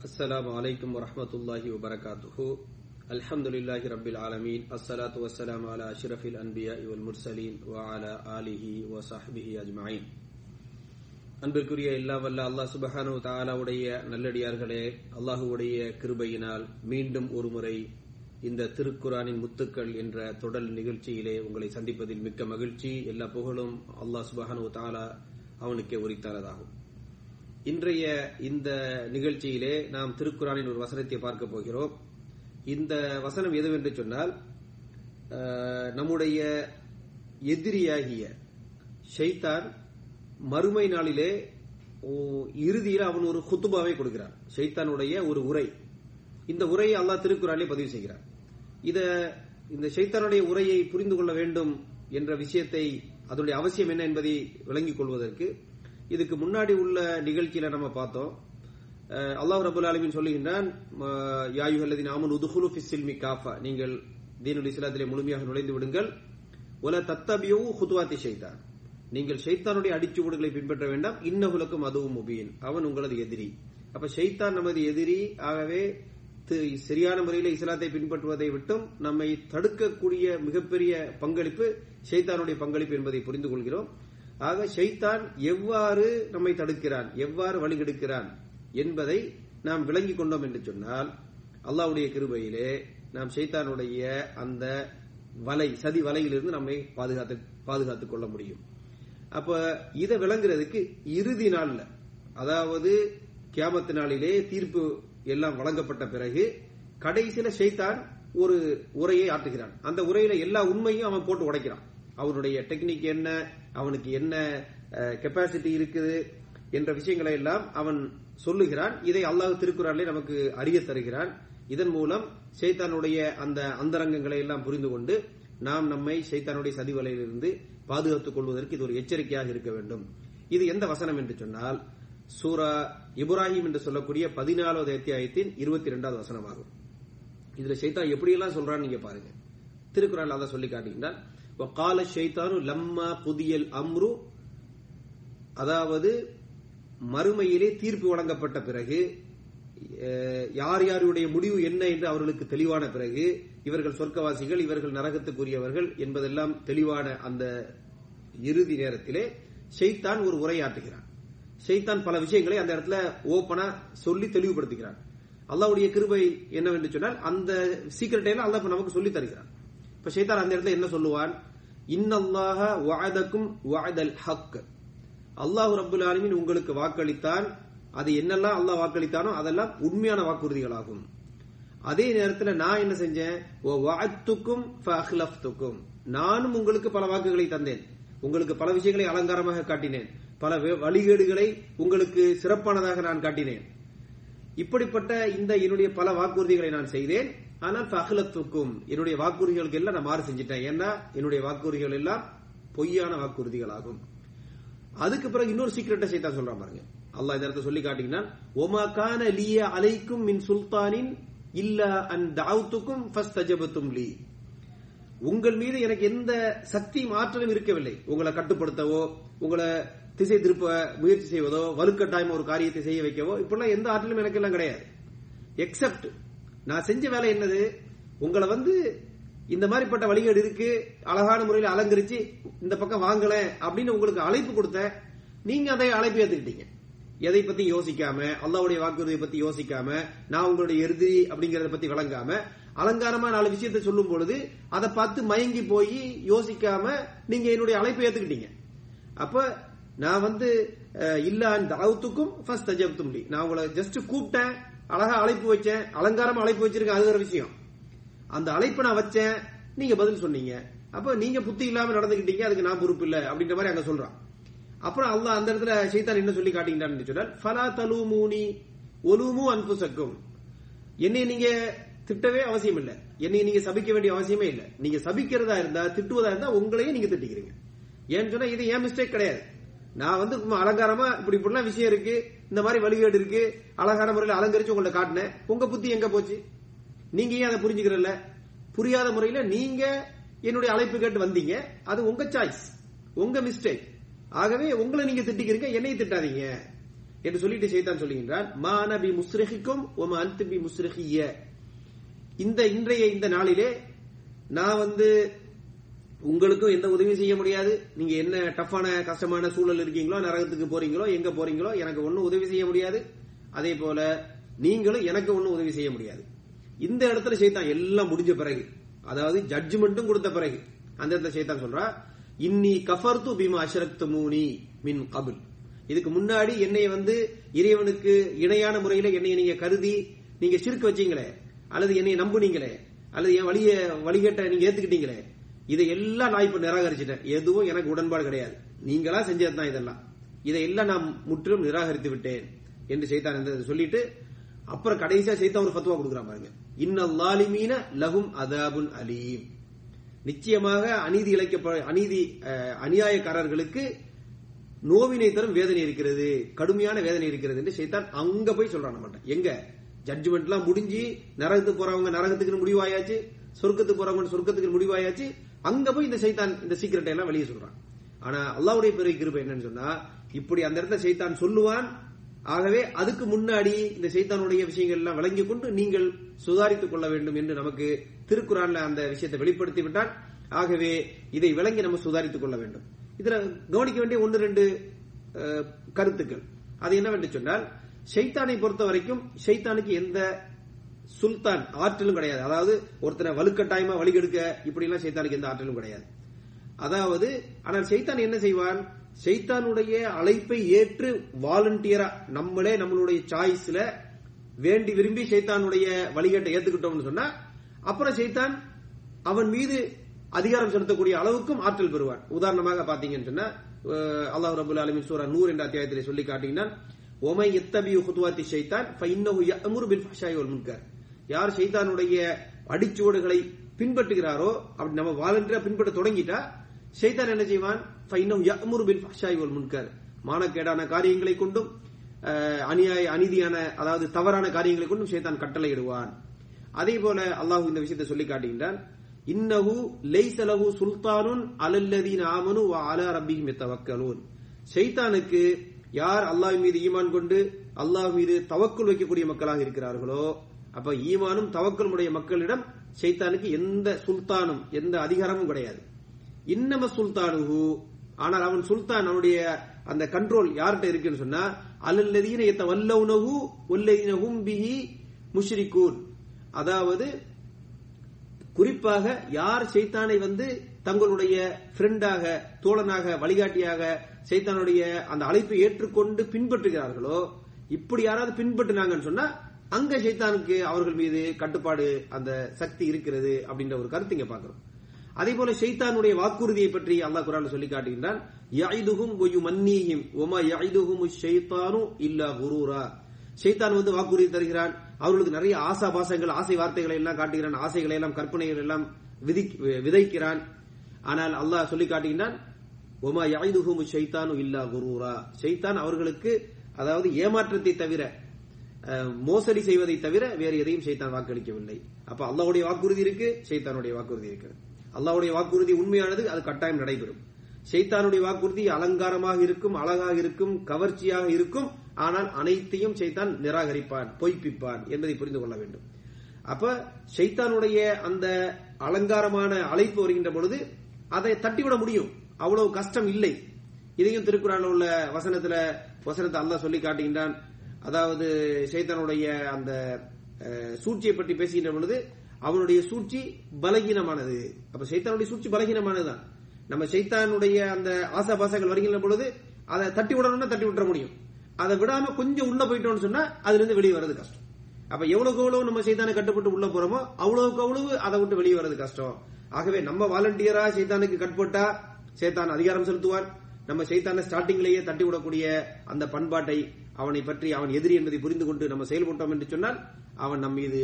السلام عليكم ورحمة الله وبركاته الحمد لله رب العالمين الصلاة والسلام على أشرف الأنبياء والمرسلين وعلى آله وصحبه أجمعين அன்பிற்குரிய எல்லா வல்ல அல்லாஹ் சுபஹானு தாலாவுடைய நல்லடியார்களே அல்லாஹுவுடைய கிருபையினால் மீண்டும் ஒருமுறை இந்த திருக்குரானின் முத்துக்கள் என்ற தொடர் நிகழ்ச்சியிலே உங்களை சந்திப்பதில் மிக்க மகிழ்ச்சி எல்லா புகழும் அல்லாஹ் சுபஹானு தாலா அவனுக்கே உரித்தானதாகும் இன்றைய இந்த நிகழ்ச்சியிலே நாம் திருக்குறானின் ஒரு வசனத்தை பார்க்க போகிறோம். இந்த வசனம் எதுவென்று சொன்னால் நம்முடைய எதிரியாகிய ஷைத்தான் மறுமை நாளிலே இறுதியில் அவன் ஒரு குத்துபாவை கொடுக்கிறான். ஷைத்தானுடைய ஒரு உரை. இந்த உரையை அல்லாஹ் திருக்குறானிலே பதிவு செய்கிறார் இத இந்த ஷைத்தானுடைய உரையை புரிந்து கொள்ள வேண்டும் என்ற விஷயத்தை அதனுடைய அவசியம் என்ன என்பதை விளங்கிக் கொள்வதற்கு இதுக்கு முன்னாடி உள்ள நிகழ்ச்சியில நம்ம பார்த்தோம். அல்லாஹ் ரபுல் ஆலமீன் சொல்லுகின்றான் யாயுகல்லதின் ஆமன் உதுகுலு ஃபிஸ்ஸில்மி காஃபா. நீங்கள் தீனுல் இஸ்லாத்திலே முழுமையாக நுழைந்து விடுங்கள். ஒல தத்தபியோ ஹுத்வாத்தி ஷைத்தான். நீங்கள் ஷைத்தானுடைய அடிச்சுவடுகளை பின்பற்ற வேண்டாம். இன்னகுலக்கும் அதுவும் முபீன். அவன் உங்களது எதிரி. அப்ப ஷைத்தான் நமது எதிரி. ஆகவே சரியான முறையில் இஸ்லாத்தை பின்பற்றுவதை விட்டும் நம்மை தடுக்கக்கூடிய மிகப்பெரிய பங்களிப்பு ஷைத்தானுடைய பங்களிப்பு என்பதை புரிந்து கொள்கிறோம். ஆக ஷைத்தான் எவ்வாறு நம்மை தடுக்கிறான்? எவ்வாறு வழிகெடுக்கிறான்? என்பதை நாம் விளங்கிக் கொண்டோம் என்று சொன்னால் அல்லாவுடைய கிருபையிலே நாம் ஷைத்தானுடைய அந்த வலை சதி வலையிலிருந்து நம்மை பாதுகாத்து பாதுகாத்துக் கொள்ள முடியும். அப்ப இதை விளங்குறதுக்கு இறுதி நாள்ல அதாவது கியாமத்து நாளிலே தீர்ப்பு எல்லாம் வழங்கப்பட்ட பிறகு கடைசியில ஷைத்தான் ஒரு உரையை ஆற்றுகிறான். அந்த உரையில எல்லா உண்மையும் அவன் போட்டு உடைக்கிறான். அவனுடைய டெக்னிக் என்ன அவனுக்கு என்ன கெப்பாசிட்டி இருக்குது என்ற விஷயங்களை எல்லாம் அவன் சொல்லுகிறான். இதை அல்லாஹ் திருக்குறாலே நமக்கு அறிய தருகிறான். இதன் மூலம் சைத்தானுடைய அந்த அந்தரங்கங்களை எல்லாம் புரிந்து கொண்டு நாம் நம்மை சைத்தானுடைய சதிவலையிலிருந்து பாதுகாத்துக் கொள்வதற்கு இது ஒரு எச்சரிக்கையாக இருக்க வேண்டும். இது எந்த வசனம் என்று சொன்னால் சூரா இப்ராஹிம் என்று சொல்லக்கூடிய பதினாலாவது அத்தியாயத்தின் இருபத்தி இரண்டாவது வசனமாகும். இதுல ஷைத்தான் எப்படியெல்லாம் சொல்றான்னு நீங்க பாருங்க. திருக்குறள் அதை சொல்லி காட்டுகின்றான். கால ஷைத்தானு லம்மா புதியல் அம்ரு அதாவது மறுமையிலே தீர்ப்பு வழங்கப்பட்ட பிறகு யார் யாருடைய முடிவு என்ன என்று அவர்களுக்கு தெளிவான பிறகு இவர்கள் சொர்க்கவாசிகள் இவர்கள் நரகத்துக்குரியவர்கள் என்பதெல்லாம் தெளிவான அந்த இறுதி நேரத்திலே ஷைத்தான் ஒரு உரையாற்றுகிறான் ஷைத்தான் பல விஷயங்களை அந்த இடத்துல ஓபனா சொல்லி தெளிவுபடுத்துகிறான் அல்லாவுடைய கிருபை என்னவென்று சொன்னால் அந்த சீக்கிரட்டை எல்லாம் அல்லாஹ் நமக்கு சொல்லி தருகிறான் இப்ப ஷைத்தான் அந்த இடத்துல என்ன சொல்லுவான்? இன்னல்லாஹ வாதக்கும் வாதல் ஹக். அல்லாஹ் ரபுல் ஆலமின் உங்களுக்கு வாக்களித்தான். அது என்னெல்லாம் அல்லாஹ் வாக்களித்தானோ அதெல்லாம் உண்மையான வாக்குறுதிகளாகும். அதே நேரத்துல நான் என்ன செஞ்சேன்? "வ நானும் உங்களுக்கு பல வாக்குகளை தந்தேன். உங்களுக்கு பல விஷயங்களை அலங்காரமாக காட்டினேன். பல வே- வழிகேடுகளை உங்களுக்கு சிறப்பானதாக நான் காட்டினேன். இப்படிப்பட்ட இந்த என்னுடைய பல வாக்குறுதிகளை நான் செய்தேன். ஆனால் ஃபஅக்லஃப்துக்கும் என்னுடைய வாக்குறுதிகளுக்கு எல்லாம் நான் மாறு செஞ்சிட்டேன். ஏன்னா என்னுடைய வாக்குறுதிகள் எல்லாம் பொய்யான வாக்குறுதிகளாகும். அதுக்கு பிறகு இன்னொரு சீக்கிரட்டை செய்தா சொல்றான் பாருங்க. அல்லாஹ் இந்த இடத்துல சொல்லி காட்டினான் ஒமா கான லிய அலைக்கும் மின் சுல்தானின் இல்ல அன் தாவுத்துக்கும் ஃபஸ்தஜபத்தும் லீ. உங்கள் மீது எனக்கு எந்த சக்தியும் ஆற்றலும் இருக்கவில்லை. உங்களை கட்டுப்படுத்தவோ உங்களை திசை திருப்ப முயற்சி செய்வதோ வலுக்கட்டாயமா ஒரு காரியத்தை செய்ய வைக்கவோ இப்படிலாம் எந்த ஆற்றலும் எனக்கு எல்லாம் கிடையாது. எக்ஸப்ட் நான் செஞ்ச வேலை என்னது? உங்களை வந்து இந்த மாதிரிப்பட்ட வழிகள் இருக்கு அழகான முறையில் அலங்கரிச்சு இந்த பக்கம் வாங்கல அப்படின்னு உங்களுக்கு அழைப்பு கொடுத்தேன் நீங்க அதை அழைப்பு ஏத்துக்கிட்டீங்க. எதை பத்தி யோசிக்காம அல்லாவுடைய வாக்குறுதியை பத்தி யோசிக்காம நான் உங்களுடைய இறுதி அப்படிங்கறத பத்தி விளங்காம அலங்காரமா நாலு விஷயத்தை சொல்லும் பொழுது அதை பார்த்து மயங்கி போய் யோசிக்காம நீங்க என்னுடைய அழைப்பை ஏத்துக்கிட்டீங்க. அப்ப நான் வந்து இல்ல அந்த அளவுத்துக்கும் ஃபர்ஸ்ட் அஜப்தும் நான் உங்களை ஜஸ்ட் கூப்பிட்டேன். அழகா அழைப்பு வச்சேன் அலங்காரமா அழைப்பு வச்சிருக்கேன் அது ஒரு விஷயம். அந்த அழைப்பை நான் வச்சேன் நீங்க பதில் சொன்னீங்க. அப்ப நீங்க புத்தி இல்லாம நடந்துகிட்டீங்க அதுக்கு நான் பொறுப்பு இல்ல அப்படின்ற மாதிரி அங்க சொல்றான். அப்புறம் அல்லாஹ் அந்த இடத்துல சைத்தான் என்ன சொல்லி காட்டிக்கிட்டான்னு சொன்னால் ஃபலா தலூமூனி ஒலுமு அன்புசக்கும். என்னை நீங்க திட்டவே அவசியம் இல்ல. என்னை நீங்க சபிக்க வேண்டிய அவசியமே இல்ல. நீங்க சபிக்கிறதா இருந்தா திட்டுவதா இருந்தா உங்களையே நீங்க திட்டிக்கிறீங்க. ஏன்னு சொன்னா இது ஏன் மிஸ்டேக் கிடையாது. நான் வந்து சும்மா அலங்காரமா இப்படி இப்படிலாம் விஷயம் இருக்கு. இந்த மாதிரி வழிகேடு இருக்கு. அழகான முறையில் அலங்கரிச்சு உங்களை காட்டினேன். உங்க புத்தி எங்க போச்சு? நீங்க ஏன் அதை புரிஞ்சுக்கிறல்ல? புரியாத முறையில நீங்க என்னுடைய அழைப்பு கேட்டு வந்தீங்க. அது உங்க சாய்ஸ் உங்க மிஸ்டேக் ஆகவே உங்களை நீங்க திட்டிக்கிறீங்க என்னைய திட்டாதீங்க. என்று சொல்லிட்டு செய்தான் சொல்லுகின்றான் மா முஸ்ரஹிக்கும் முஸ்ரிஹிக்கும் ஒம அன்து பி இந்த இன்றைய இந்த நாளிலே நான் வந்து உங்களுக்கும் எந்த உதவியும் செய்ய முடியாது. நீங்க என்ன டஃப்பான கஷ்டமான சூழல் இருக்கீங்களோ நரகத்துக்கு போறீங்களோ எங்க போறீங்களோ எனக்கு ஒன்னும் உதவி செய்ய முடியாது. அதே போல நீங்களும் எனக்கு ஒன்னும் உதவி செய்ய முடியாது. இந்த இடத்துல சைத்தான் எல்லாம் முடிஞ்ச பிறகு அதாவது ஜட்ஜ்மெண்ட்டும் கொடுத்த பிறகு அந்த இடத்துல சைத்தான் சொல்றா இன்னி கஃபர்து பீமா அஷரத் மூனி மின் கபுல். இதுக்கு முன்னாடி என்னை வந்து இறைவனுக்கு இணையான முறையில என்னை நீங்க கருதி நீங்க சிறுக்கு வச்சீங்களே அல்லது என்னை நம்புனீங்களே அல்லது என் வழிய வழிகட்ட நீங்க ஏத்துக்கிட்டீங்களே இதை எல்லாம் நான் இப்ப நிராகரிச்சிட்டேன். எதுவும் எனக்கு உடன்பாடு கிடையாது. நீங்களா செஞ்சது தான் இதெல்லாம். இதை எல்லாம் நான் முற்றிலும் நிராகரித்து விட்டேன் என்று செய்தான் சொல்லிட்டு அப்புறம் கடைசியா செய்தான் ஒரு ஃபத்துவா கொடுக்குறான் பாருங்க. இன்னல்லாலிமீன லகும் அதாபுன் அலீம். நிச்சயமாக அநீதி இழைக்க அநீதி அநியாயக்காரர்களுக்கு நோவினை தரும் வேதனை இருக்கிறது கடுமையான வேதனை இருக்கிறது என்று செய்தான் அங்க போய் சொல்றான் நம்மகிட்ட எங்க? ஜட்ஜ்மெண்ட் எல்லாம் முடிஞ்சு நரகத்துக்கு போறவங்க நரகத்துக்கு முடிவாயாச்சு சொர்க்கத்துக்கு போறவங்க சொர்க்கத்துக்கு முடிவாயாச்சு அங்க போய் இந்த சைத்தான் இந்த சீக்கிரட்டை எல்லாம் வெளியே சொல்றான். ஆனா அல்லாவுடைய பெரிய கிருபை என்னன்னு சொன்னா இப்படி அந்த இடத்துல சைத்தான் சொல்லுவான். ஆகவே அதுக்கு முன்னாடி இந்த சைத்தானுடைய விஷயங்கள் எல்லாம் விளங்கிக் கொண்டு நீங்கள் சுதாரித்துக் கொள்ள வேண்டும் என்று நமக்கு திருக்குறான்ல அந்த விஷயத்தை வெளிப்படுத்தி விட்டான். ஆகவே இதை விளங்கி நம்ம சுதாரித்துக் கொள்ள வேண்டும். இதுல கவனிக்க வேண்டிய ஒன்று ரெண்டு கருத்துக்கள். அது என்னவென்று சொன்னால் ஷைத்தானை பொறுத்த வரைக்கும் ஷைத்தானுக்கு எந்த சுல்தான் ஆற்றலும் கிடையாது. அதாவது ஒருத்தனை வலுக்கட்டாயமா வழிகெடுக்க இப்படி எல்லாம் சைத்தானுக்கு எந்த ஆற்றலும் கிடையாது. அதாவது ஆனால் சைத்தான் என்ன செய்வான்? சைத்தானுடைய அழைப்பை ஏற்று வாலண்டியரா நம்மளே நம்மளுடைய சாய்ஸ்ல வேண்டி விரும்பி சைத்தானுடைய வழிகேட்டை ஏத்துக்கிட்டோம்னு சொன்னா அப்புறம் சைத்தான் அவன் மீது அதிகாரம் செலுத்தக்கூடிய அளவுக்கும் ஆற்றல் பெறுவான். உதாரணமாக பாத்தீங்கன்னு சொன்னா அல்லாஹ் ரபுல் அலமின் சூரா நூறு என்ற அத்தியாயத்திலே சொல்லி காட்டிங்கன்னா ஒமை எத்தபி ஹுதுவாத்தி முன்கர். யார் ஷைத்தானுடைய அடிச்சுவடுகளை பின்பற்றுகிறாரோ அப்படி நம்ம வாலண்டியா பின்பற்ற தொடங்கிட்டா செய்தான் என்ன செய்வான்? ஃபைன்னஹு யஅமுரு பில் ஃபஹ்ஷாய் வல் முன்கர். மானக்கேடான காரியங்களை கொண்டும் அநியாய அநீதியான அதாவது தவறான காரியங்களை கொண்டும் சேத்தான் கட்டளை இடுவான் அதே போல அல்லாஹ் இந்த விஷயத்தை சொல்லி காட்டுகின்றான். இன்னஹு லைசலஹு சுல்தானுன் அலல்லதீன ஆமனு வ அலா ரப்பிஹிம் யத்தவக்கலூன். ஷைத்தானுக்கு யார் அல்லாஹ் மீது ஈமான் கொண்டு அல்லாஹ் மீது தவக்குள் வைக்கக்கூடிய மக்களாக இருக்கிறார்களோ அப்ப ஈமானும் தவக்கலுடைய மக்களிடம் சைத்தானுக்கு எந்த சுல்தானும் எந்த அதிகாரமும் கிடையாது. இன்னம சுல்தானு ஆனால் அவன் சுல்தான் அவனுடைய அந்த கண்ட்ரோல் யார்கிட்ட இருக்குன்னு சொன்னா அல்லல்லதீன எத்த வல்லவுனஹு வல்லதீனஹும் பிஹி முஷ்ரிகூன். அதாவது குறிப்பாக யார் சைத்தானை வந்து தங்களுடைய ஃப்ரெண்டாக தோழனாக வழிகாட்டியாக சைத்தானுடைய அந்த அழைப்பை ஏற்றுக்கொண்டு பின்பற்றுகிறார்களோ இப்படி யாராவது பின்பற்றினாங்கன்னு சொன்னா அங்க ஷைத்தானுக்கு அவர்கள் மீது கட்டுப்பாடு அந்த சக்தி இருக்கிறது அப்படின்ற ஒரு கருத்து இங்க பாக்குறோம் அதே போல ஷைத்தானுடைய வாக்குறுதியை பற்றி அல்லாஹ் குரான் சொல்லி காட்டுகின்றான். யைதுஹும் வயு மன்னீஹிம் ஒமா யைதுஹும் ஷைத்தானு இல்லா குரூரா. ஷைத்தான் வந்து வாக்குறுதி தருகிறான். அவர்களுக்கு நிறைய ஆசா பாசங்கள் ஆசை வார்த்தைகளை எல்லாம் காட்டுகிறான். ஆசைகளை எல்லாம் கற்பனைகள் எல்லாம் விதி- விதைக்கிறான். ஆனால் அல்லாஹ் சொல்லி காட்டுகின்றான் ஒமா யாயுதுஹும் ஷைத்தானு இல்லா குரூரா. ஷைத்தான் அவர்களுக்கு அதாவது ஏமாற்றத்தை தவிர மோசடி செய்வதை தவிர வேறு எதையும் ஷைத்தான் வாக்களிக்கவில்லை. அப்ப அல்லாவுடைய வாக்குறுதி இருக்கு சைத்தானுடைய வாக்குறுதி இருக்கு. அல்லாவுடைய வாக்குறுதி உண்மையானது அது கட்டாயம் நடைபெறும். சைத்தானுடைய வாக்குறுதி அலங்காரமாக இருக்கும் அழகாக இருக்கும் கவர்ச்சியாக இருக்கும் ஆனால் அனைத்தையும் சைத்தான் நிராகரிப்பான் பொய்ப்பிப்பான் என்பதை புரிந்து கொள்ள வேண்டும். அப்ப சைத்தானுடைய அந்த அலங்காரமான அழைப்பு வருகின்ற பொழுது அதை தட்டிவிட முடியும். அவ்வளவு கஷ்டம் இல்லை. இதையும் திருக்குறான்ல உள்ள வசனத்துல வசனத்தை அல்லாஹ் சொல்லி காட்டுகின்றான். அதாவது சைத்தனுடைய அந்த சூழ்ச்சியை பற்றி பேசுகின்ற பொழுது அவனுடைய சூழ்ச்சி பலகீனமானது. அப்ப சைத்தானுடைய சூழ்ச்சி பலகீனமானதுதான். நம்ம சைத்தானுடைய அந்த ஆசாபாசங்கள் வருகின்ற பொழுது அதை தட்டி விடணும்னா தட்டி விட்டுற முடியும். அதை விடாம கொஞ்சம் உள்ள போயிட்டோம்னு சொன்னா அதுல இருந்து வெளியே வர்றது கஷ்டம். அப்ப எவ்வளவுக்கு எவ்வளவு நம்ம சைத்தானை கட்டுப்பட்டு உள்ள போறோமோ அவ்வளவுக்கு அவ்வளவு அதை விட்டு வெளியே வர்றது கஷ்டம். ஆகவே நம்ம வாலண்டியரா சைத்தானுக்கு கட்பட்டா சைத்தான் அதிகாரம் செலுத்துவார். நம்ம சைத்தான ஸ்டார்டிங்லேயே தட்டி விடக்கூடிய அந்த பண்பாட்டை அவனை பற்றி அவன் எதிரி என்பதை புரிந்து கொண்டு நம்ம செயல்பட்டோம் என்று சொன்னால் அவன் நம் மீது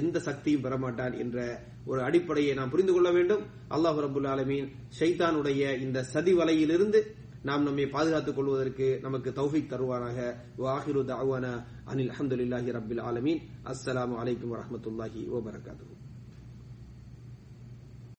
எந்த சக்தியும் பெறமாட்டான் என்ற ஒரு அடிப்படையை நாம் புரிந்து கொள்ள வேண்டும். அல்லாஹ் ரபுல் ஆலமீன் ஷைத்தானுடைய இந்த சதி வலையிலிருந்து நாம் நம்மை பாதுகாத்துக் கொள்வதற்கு நமக்கு தௌஃபீக் தருவானாக. வாஹிரு தாவானா அனில் அஹமதுல்லாஹி ரபில் ஆலமீன். அஸ்ஸலாமு அலைக்கும் வரஹ்மத்துல்லாஹி வபரகாத்துஹு.